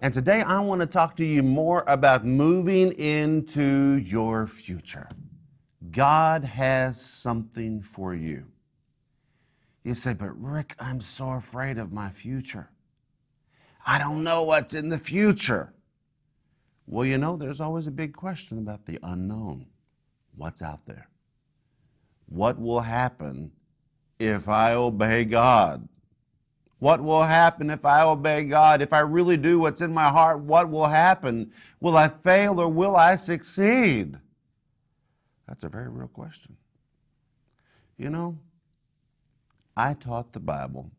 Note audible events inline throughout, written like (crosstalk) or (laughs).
And today I want to talk to you more about moving into your future. God has something for you. You say, but Rick, I'm so afraid of my future. I don't know what's in the future. Well, you know, there's always a big question about the unknown. What's out there? What will happen if I obey God? What will happen if I obey God? If I really do what's in my heart, what will happen? Will I fail or will I succeed? That's a very real question. You know, I taught the Bible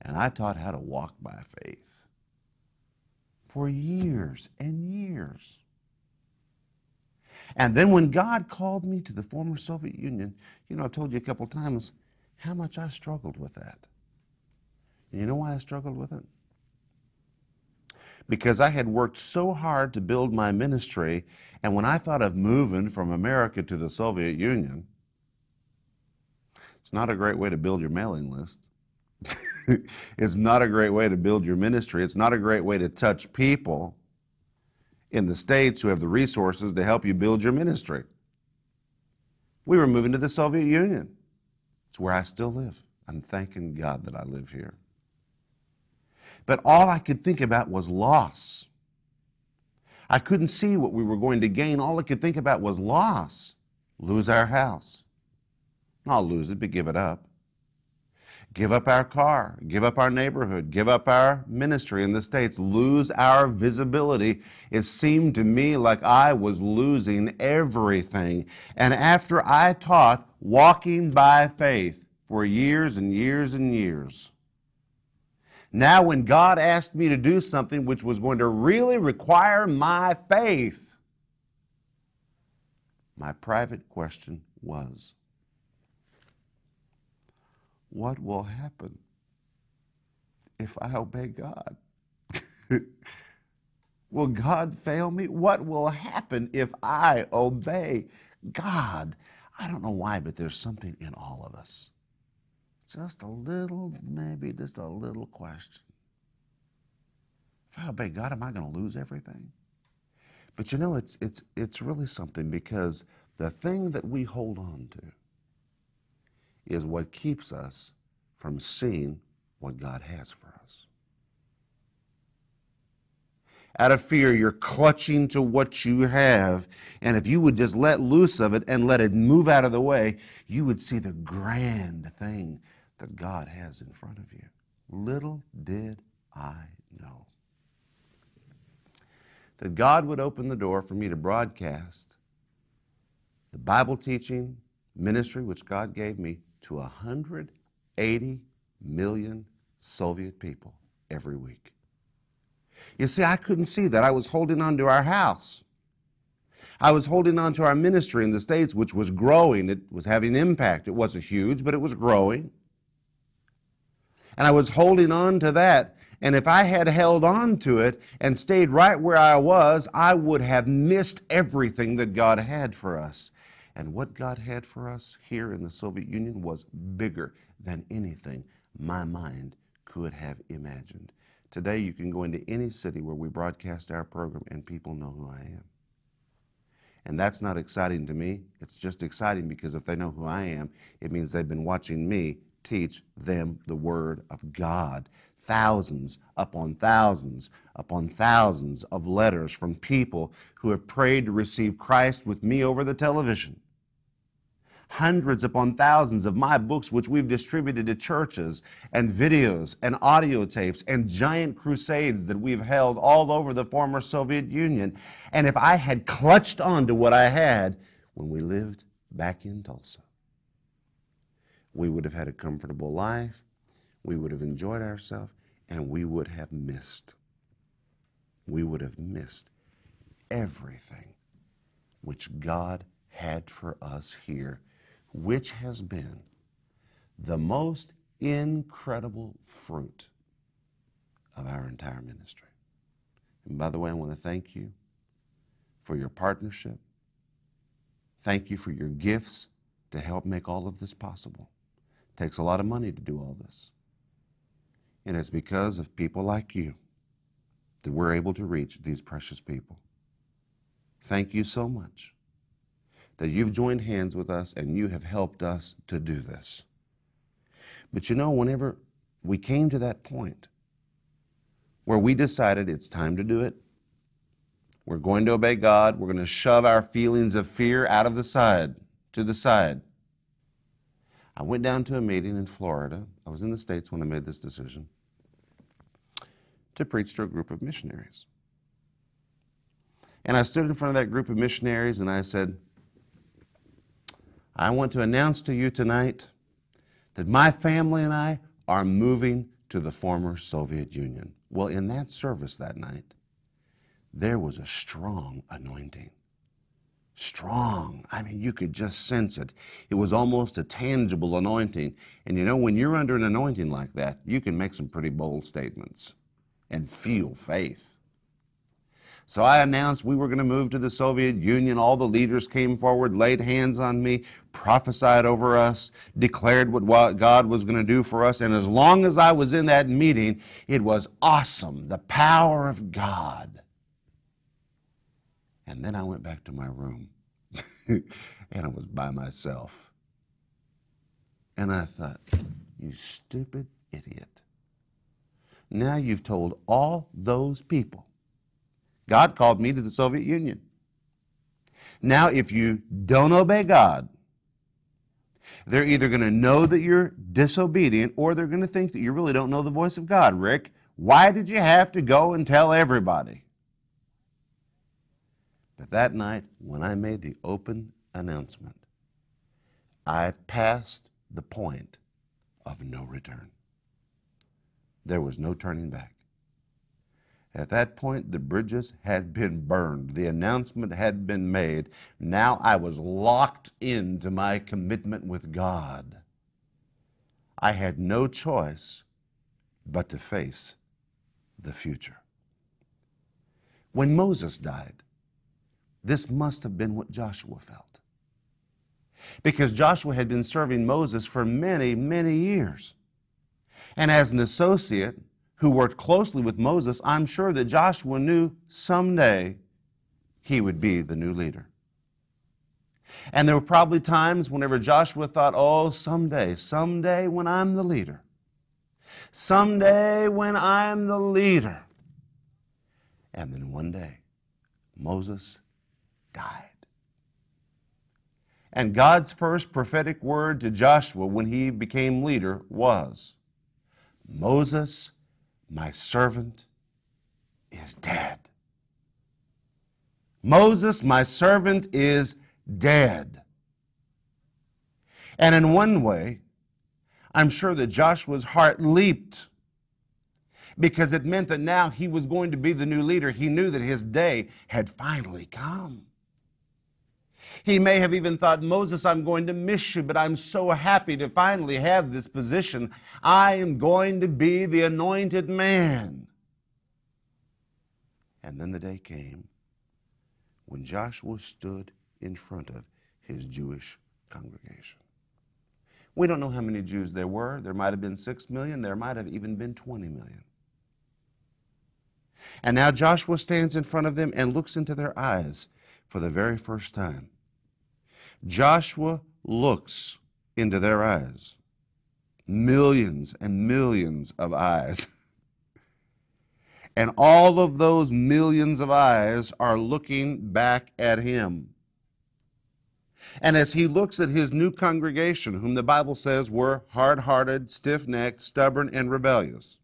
and I taught how to walk by faith for years and years. And then when God called me to the former Soviet Union, you know, I've told you a couple times how much I struggled with that. And you know why I struggled with it? Because I had worked so hard to build my ministry, and when I thought of moving from America to the Soviet Union, it's not a great way to build your mailing list. (laughs) it's not a great way to build your ministry. It's not a great way to touch people in the States who have the resources to help you build your ministry. We were moving to the Soviet Union. It's where I still live. I'm thanking God that I live here. But all I could think about was loss. I couldn't see what we were going to gain. All I could think about was loss. Lose our house. Not lose it, but give it up give up our car, give up our neighborhood, give up our ministry in the States, lose our visibility. It seemed to me like I was losing everything. And after I taught walking by faith for years and years and years, now when God asked me to do something which was going to really require my faith, my private question was, what will happen if I obey God? (laughs) will God fail me? What will happen if I obey God? I don't know why, but there's something in all of us. Just a little, maybe just a little question. If I obey God, am I going to lose everything? But you know, it's, it's, it's really something because the thing that we hold on to, is what keeps us from seeing what God has for us. Out of fear, you're clutching to what you have. And if you would just let loose of it and let it move out of the way, you would see the grand thing that God has in front of you. Little did I know that God would open the door for me to broadcast the Bible teaching ministry which God gave me to 180 million Soviet people every week. You see, I couldn't see that. I was holding on to our house. I was holding on to our ministry in the States, which was growing. It was having impact. It wasn't huge, but it was growing. And I was holding on to that. And if I had held on to it and stayed right where I was, I would have missed everything that God had for us. And what God had for us here in the Soviet Union was bigger than anything my mind could have imagined. Today, you can go into any city where we broadcast our program and people know who I am. And that's not exciting to me. It's just exciting because if they know who I am, it means they've been watching me teach them the Word of God thousands upon thousands upon thousands of letters from people who have prayed to receive Christ with me over the television. Hundreds upon thousands of my books, which we've distributed to churches, and videos and audio tapes, and giant crusades that we've held all over the former Soviet Union. And if I had clutched on to what I had when we lived back in Tulsa, we would have had a comfortable life we would have enjoyed ourselves, and we would have missed. We would have missed everything which God had for us here, which has been the most incredible fruit of our entire ministry. And by the way, I want to thank you for your partnership. Thank you for your gifts to help make all of this possible. Takes a lot of money to do all this. And it's because of people like you that we're able to reach these precious people. Thank you so much that you've joined hands with us and you have helped us to do this. But you know, whenever we came to that point where we decided it's time to do it, we're going to obey God, we're going to shove our feelings of fear out of the side, to the side. I went down to a meeting in Florida. I was in the States when I made this decision to preach to a group of missionaries. And I stood in front of that group of missionaries and I said, I want to announce to you tonight that my family and I are moving to the former Soviet Union. Well, in that service that night, there was a strong anointing. Strong. I mean, you could just sense it. It was almost a tangible anointing. And you know, when you're under an anointing like that, you can make some pretty bold statements and feel faith. So I announced we were going to move to the Soviet Union. All the leaders came forward, laid hands on me, prophesied over us, declared what God was going to do for us. And as long as I was in that meeting, it was awesome. The power of God. And then I went back to my room (laughs) and I was by myself. And I thought, you stupid idiot. Now you've told all those people God called me to the Soviet Union. Now, if you don't obey God, they're either going to know that you're disobedient or they're going to think that you really don't know the voice of God. Rick, why did you have to go and tell everybody? But that night, when I made the open announcement, I passed the point of no return. There was no turning back. At that point, the bridges had been burned. The announcement had been made. Now I was locked into my commitment with God. I had no choice but to face the future. When Moses died, this must have been what Joshua felt. Because Joshua had been serving Moses for many, many years. And as an associate, who worked closely with Moses, I'm sure that Joshua knew someday he would be the new leader. And there were probably times whenever Joshua thought, oh, someday, someday when I'm the leader, someday when I'm the leader. And then one day, Moses died. And God's first prophetic word to Joshua when he became leader was Moses my servant is dead. Moses, my servant, is dead. And in one way, I'm sure that Joshua's heart leaped because it meant that now he was going to be the new leader. He knew that his day had finally come. He may have even thought, Moses, I'm going to miss you, but I'm so happy to finally have this position. I am going to be the anointed man. And then the day came when Joshua stood in front of his Jewish congregation. We don't know how many Jews there were. There might have been six million, there might have even been 20 million. And now Joshua stands in front of them and looks into their eyes for the very first time. Joshua looks into their eyes. Millions and millions of eyes. and all of those millions of eyes are looking back at him. And as he looks at his new congregation, whom the Bible says were hard hearted, stiff necked, stubborn, and rebellious,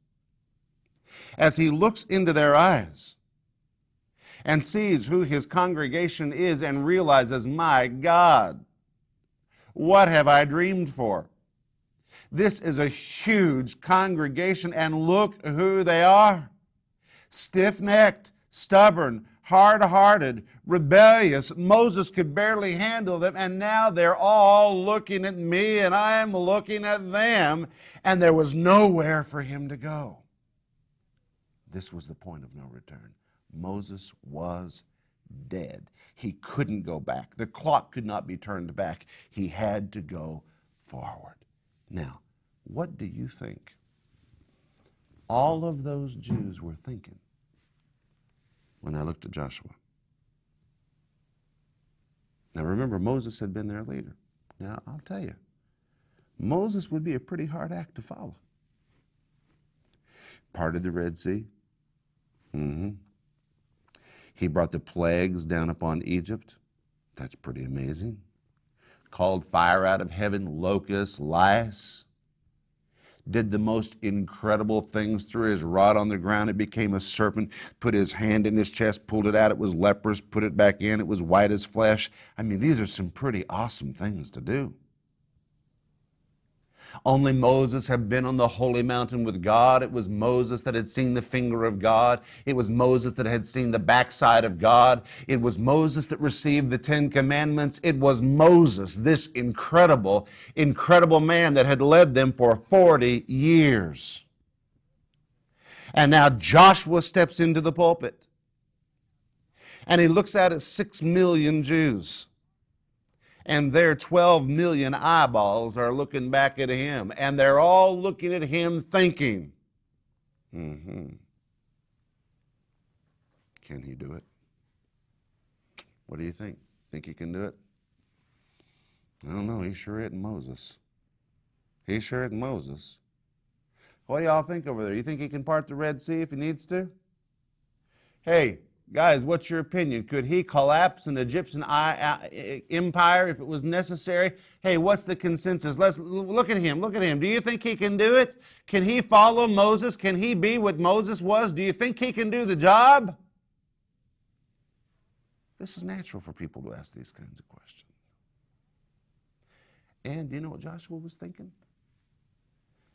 as he looks into their eyes, and sees who his congregation is and realizes, my God, what have I dreamed for? This is a huge congregation, and look who they are stiff necked, stubborn, hard hearted, rebellious. Moses could barely handle them, and now they're all looking at me, and I'm looking at them, and there was nowhere for him to go. This was the point of no return. Moses was dead. He couldn't go back. The clock could not be turned back. He had to go forward. Now, what do you think all of those Jews were thinking when they looked at Joshua. Now remember, Moses had been their leader. Now, I'll tell you, Moses would be a pretty hard act to follow. Parted the Red Sea. Mm-hmm. He brought the plagues down upon Egypt. That's pretty amazing. Called fire out of heaven, locusts, lice. Did the most incredible things through his rod on the ground. It became a serpent. Put his hand in his chest, pulled it out. It was leprous. Put it back in. It was white as flesh. I mean, these are some pretty awesome things to do. Only Moses had been on the holy mountain with God. It was Moses that had seen the finger of God. It was Moses that had seen the backside of God. It was Moses that received the Ten Commandments. It was Moses, this incredible, incredible man that had led them for 40 years. And now Joshua steps into the pulpit and he looks at six million Jews and their 12 million eyeballs are looking back at him, and they're all looking at him thinking, mm-hmm. Can he do it? What do you think? Think he can do it? I don't know. He sure isn't Moses. He sure isn't Moses. What do y'all think over there? You think he can part the Red Sea if he needs to? Hey, Guys, what's your opinion? Could he collapse an Egyptian uh, uh, empire if it was necessary? Hey, what's the consensus? Let's look at him. Look at him. Do you think he can do it? Can he follow Moses? Can he be what Moses was? Do you think he can do the job? This is natural for people to ask these kinds of questions. And do you know what Joshua was thinking?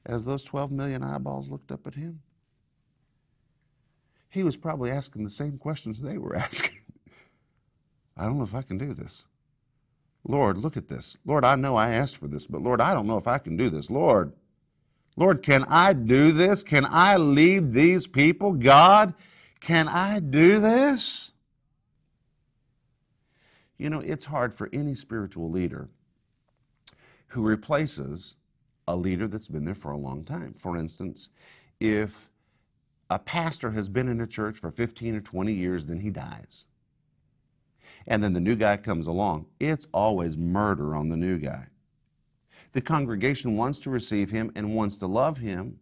As those 12 million eyeballs looked up at him? He was probably asking the same questions they were (laughs) asking. I don't know if I can do this. Lord, look at this. Lord, I know I asked for this, but Lord, I don't know if I can do this. Lord, Lord, can I do this? Can I lead these people? God, can I do this? You know, it's hard for any spiritual leader who replaces a leader that's been there for a long time. For instance, if a pastor has been in a church for 15 or 20 years, then he dies. And then the new guy comes along. It's always murder on the new guy. The congregation wants to receive him and wants to love him.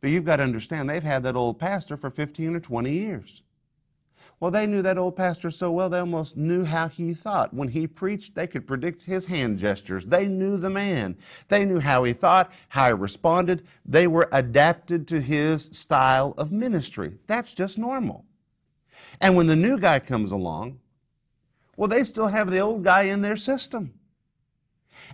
But you've got to understand, they've had that old pastor for 15 or 20 years. Well, they knew that old pastor so well, they almost knew how he thought. When he preached, they could predict his hand gestures. They knew the man. They knew how he thought, how he responded. They were adapted to his style of ministry. That's just normal. And when the new guy comes along, well, they still have the old guy in their system.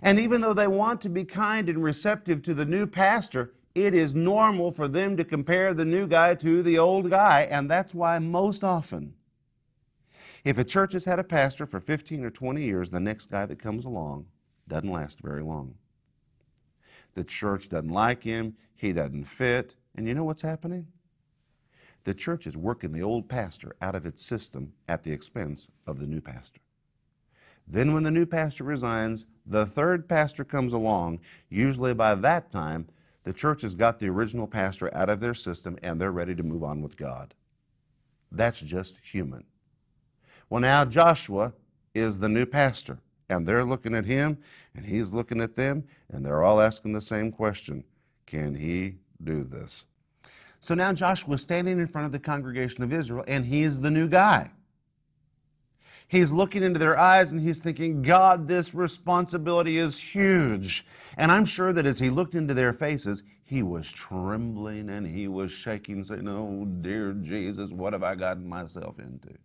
And even though they want to be kind and receptive to the new pastor, it is normal for them to compare the new guy to the old guy, and that's why most often, if a church has had a pastor for 15 or 20 years, the next guy that comes along doesn't last very long. The church doesn't like him, he doesn't fit, and you know what's happening? The church is working the old pastor out of its system at the expense of the new pastor. Then, when the new pastor resigns, the third pastor comes along. Usually by that time, the church has got the original pastor out of their system and they're ready to move on with God. That's just human. Well, now Joshua is the new pastor, and they're looking at him, and he's looking at them, and they're all asking the same question Can he do this? So now Joshua's standing in front of the congregation of Israel, and he is the new guy. He's looking into their eyes and he's thinking, God, this responsibility is huge. And I'm sure that as he looked into their faces, he was trembling and he was shaking, saying, Oh, dear Jesus, what have I gotten myself into?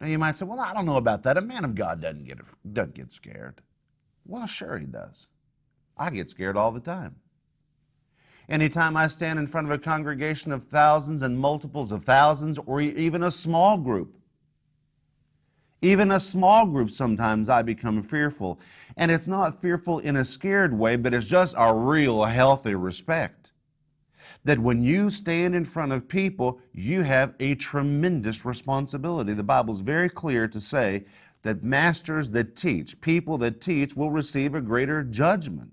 Now you might say, Well, I don't know about that. A man of God doesn't get, doesn't get scared. Well, sure he does. I get scared all the time. Anytime I stand in front of a congregation of thousands and multiples of thousands, or even a small group, even a small group, sometimes I become fearful. And it's not fearful in a scared way, but it's just a real healthy respect. That when you stand in front of people, you have a tremendous responsibility. The Bible is very clear to say that masters that teach, people that teach, will receive a greater judgment.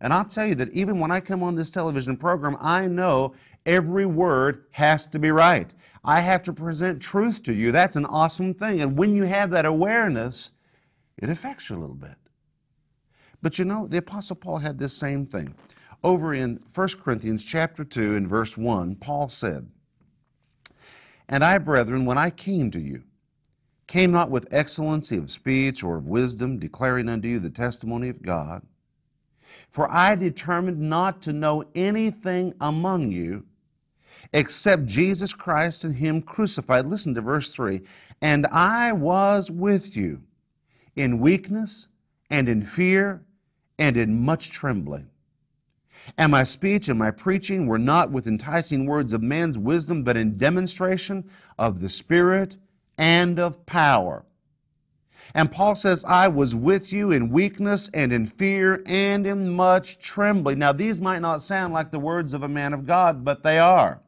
And I'll tell you that even when I come on this television program, I know Every word has to be right. I have to present truth to you. That's an awesome thing. And when you have that awareness, it affects you a little bit. But you know, the Apostle Paul had this same thing. Over in 1 Corinthians chapter 2 and verse 1, Paul said, And I, brethren, when I came to you, came not with excellency of speech or of wisdom, declaring unto you the testimony of God. For I determined not to know anything among you except Jesus Christ and Him crucified. Listen to verse 3 And I was with you in weakness and in fear and in much trembling. And my speech and my preaching were not with enticing words of man's wisdom, but in demonstration of the Spirit and of power. And Paul says, I was with you in weakness and in fear and in much trembling. Now, these might not sound like the words of a man of God, but they are.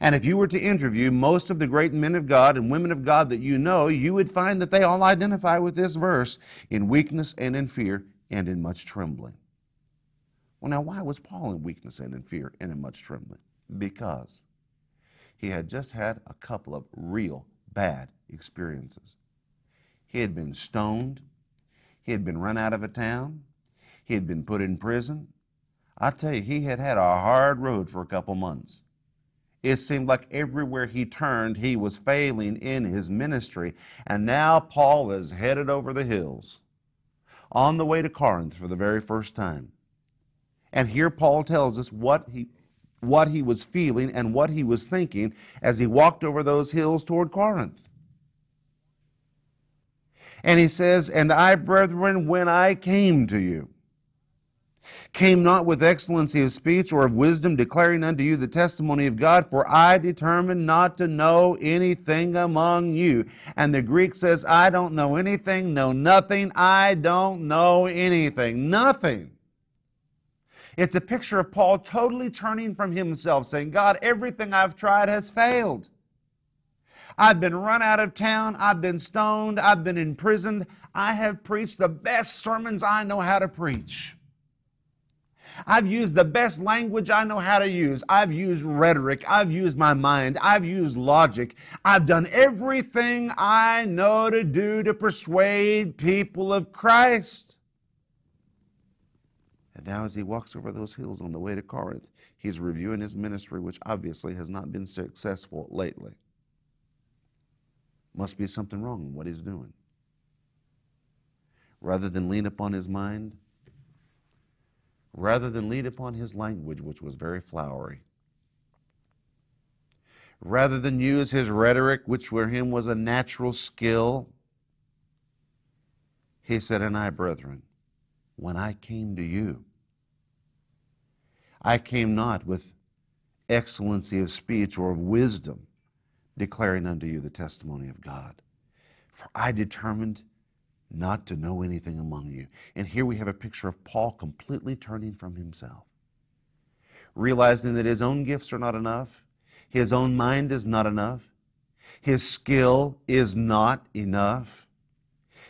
And if you were to interview most of the great men of God and women of God that you know, you would find that they all identify with this verse in weakness and in fear and in much trembling. Well, now, why was Paul in weakness and in fear and in much trembling? Because he had just had a couple of real bad experiences. He had been stoned, he had been run out of a town, he had been put in prison. I tell you, he had had a hard road for a couple months. It seemed like everywhere he turned, he was failing in his ministry. And now Paul is headed over the hills on the way to Corinth for the very first time. And here Paul tells us what he, what he was feeling and what he was thinking as he walked over those hills toward Corinth. And he says, And I, brethren, when I came to you, came not with excellency of speech or of wisdom, declaring unto you the testimony of God, for I determined not to know anything among you. And the Greek says, I don't know anything, know nothing, I don't know anything. Nothing. It's a picture of Paul totally turning from himself, saying, God, everything I've tried has failed. I've been run out of town. I've been stoned. I've been imprisoned. I have preached the best sermons I know how to preach. I've used the best language I know how to use. I've used rhetoric. I've used my mind. I've used logic. I've done everything I know to do to persuade people of Christ. And now, as he walks over those hills on the way to Corinth, he's reviewing his ministry, which obviously has not been successful lately. Must be something wrong in what he's doing. Rather than lean upon his mind, rather than lean upon his language, which was very flowery. Rather than use his rhetoric, which for him was a natural skill, he said, And I, brethren, when I came to you, I came not with excellency of speech or of wisdom, declaring unto you the testimony of God. For I determined not to know anything among you. And here we have a picture of Paul completely turning from himself, realizing that his own gifts are not enough, his own mind is not enough, his skill is not enough.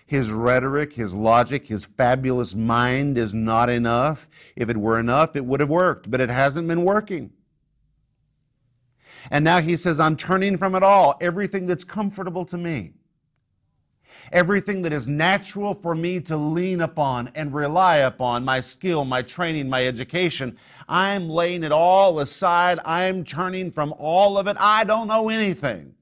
His rhetoric, his logic, his fabulous mind is not enough. If it were enough, it would have worked, but it hasn't been working. And now he says, I'm turning from it all, everything that's comfortable to me everything that is natural for me to lean upon and rely upon my skill, my training, my education. I'm laying it all aside. I'm turning from all of it. I don't know anything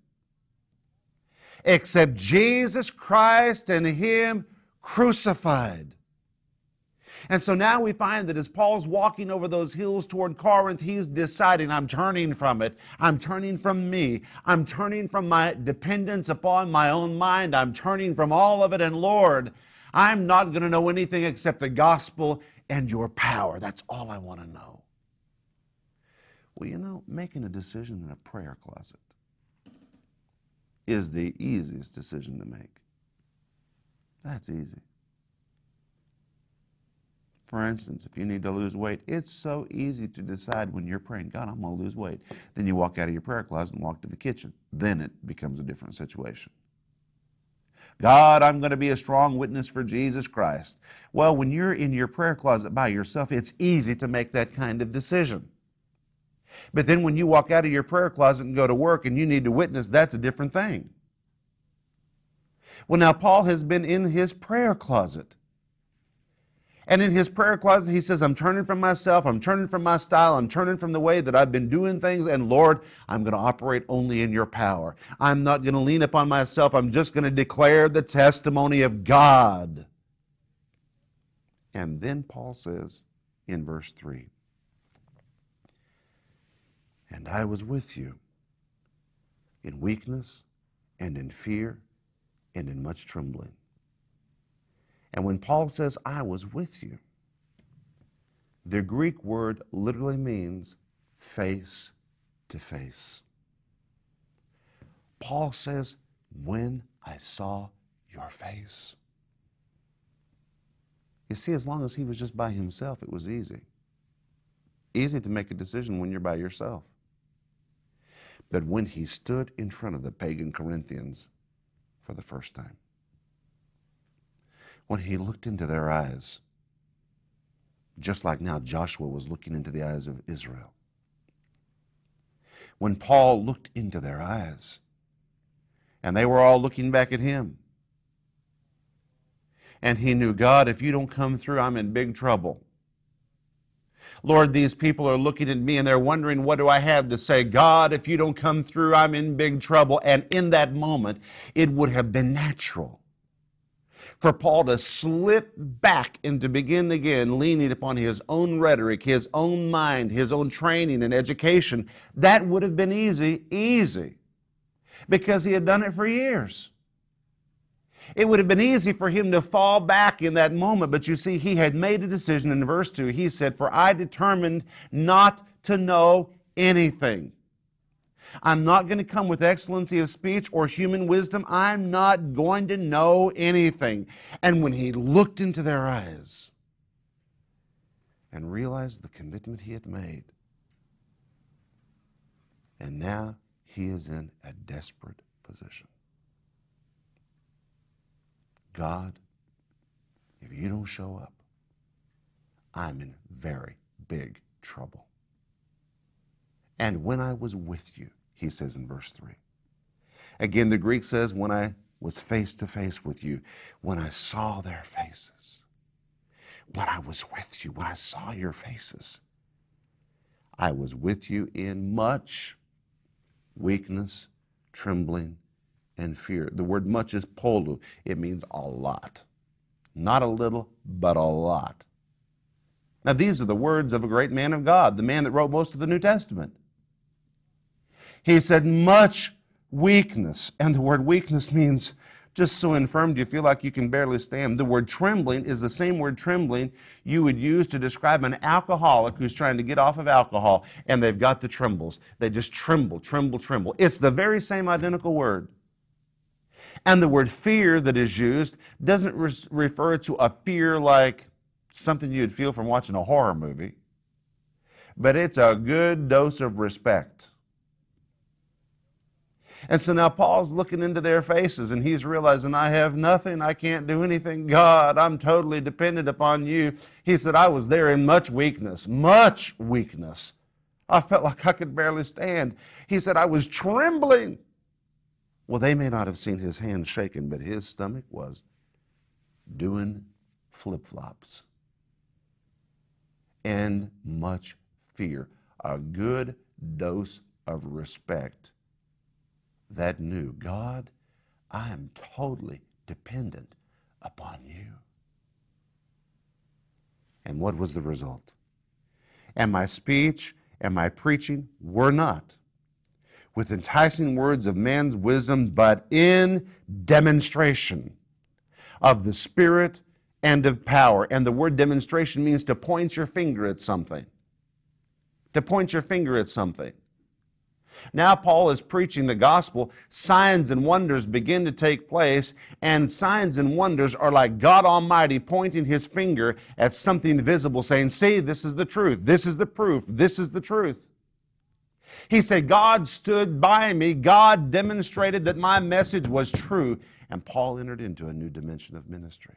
except Jesus Christ and Him crucified. And so now we find that as Paul's walking over those hills toward Corinth, he's deciding, I'm turning from it. I'm turning from me. I'm turning from my dependence upon my own mind. I'm turning from all of it. And Lord, I'm not going to know anything except the gospel and your power. That's all I want to know. Well, you know, making a decision in a prayer closet is the easiest decision to make. That's easy. For instance, if you need to lose weight, it's so easy to decide when you're praying, God, I'm going to lose weight. Then you walk out of your prayer closet and walk to the kitchen. Then it becomes a different situation. God, I'm going to be a strong witness for Jesus Christ. Well, when you're in your prayer closet by yourself, it's easy to make that kind of decision. But then when you walk out of your prayer closet and go to work and you need to witness, that's a different thing. Well, now Paul has been in his prayer closet. And in his prayer closet, he says, I'm turning from myself, I'm turning from my style, I'm turning from the way that I've been doing things, and Lord, I'm going to operate only in your power. I'm not going to lean upon myself, I'm just going to declare the testimony of God. And then Paul says in verse 3 And I was with you in weakness and in fear and in much trembling. And when Paul says, I was with you, the Greek word literally means face to face. Paul says, When I saw your face. You see, as long as he was just by himself, it was easy. Easy to make a decision when you're by yourself. But when he stood in front of the pagan Corinthians for the first time, when he looked into their eyes, just like now Joshua was looking into the eyes of Israel. When Paul looked into their eyes, and they were all looking back at him, and he knew, God, if you don't come through, I'm in big trouble. Lord, these people are looking at me and they're wondering, what do I have to say? God, if you don't come through, I'm in big trouble. And in that moment, it would have been natural for Paul to slip back and to begin again leaning upon his own rhetoric, his own mind, his own training and education. That would have been easy, easy, because he had done it for years. It would have been easy for him to fall back in that moment, but you see, he had made a decision in verse 2. He said, For I determined not to know anything. I'm not going to come with excellency of speech or human wisdom. I'm not going to know anything. And when he looked into their eyes and realized the commitment he had made, and now he is in a desperate position. God, if you don't show up, I'm in very big trouble. And when I was with you, he says in verse 3. Again, the Greek says, when I was face to face with you, when I saw their faces, when I was with you, when I saw your faces, I was with you in much weakness, trembling, and fear. The word much is polu. It means a lot. Not a little, but a lot. Now, these are the words of a great man of God, the man that wrote most of the New Testament. He said, much weakness. And the word weakness means just so infirm, do you feel like you can barely stand? The word trembling is the same word trembling you would use to describe an alcoholic who's trying to get off of alcohol and they've got the trembles. They just tremble, tremble, tremble. It's the very same identical word. And the word fear that is used doesn't re- refer to a fear like something you'd feel from watching a horror movie, but it's a good dose of respect. And so now Paul's looking into their faces and he's realizing, I have nothing. I can't do anything. God, I'm totally dependent upon you. He said, I was there in much weakness, much weakness. I felt like I could barely stand. He said, I was trembling. Well, they may not have seen his hands shaking, but his stomach was doing flip flops. And much fear. A good dose of respect that knew God, I am totally dependent upon you. And what was the result? And my speech and my preaching were not with enticing words of man's wisdom, but in demonstration of the Spirit and of power. And the word demonstration means to point your finger at something. To point your finger at something. Now, Paul is preaching the gospel. Signs and wonders begin to take place, and signs and wonders are like God Almighty pointing his finger at something visible, saying, See, this is the truth. This is the proof. This is the truth. He said, God stood by me. God demonstrated that my message was true. And Paul entered into a new dimension of ministry.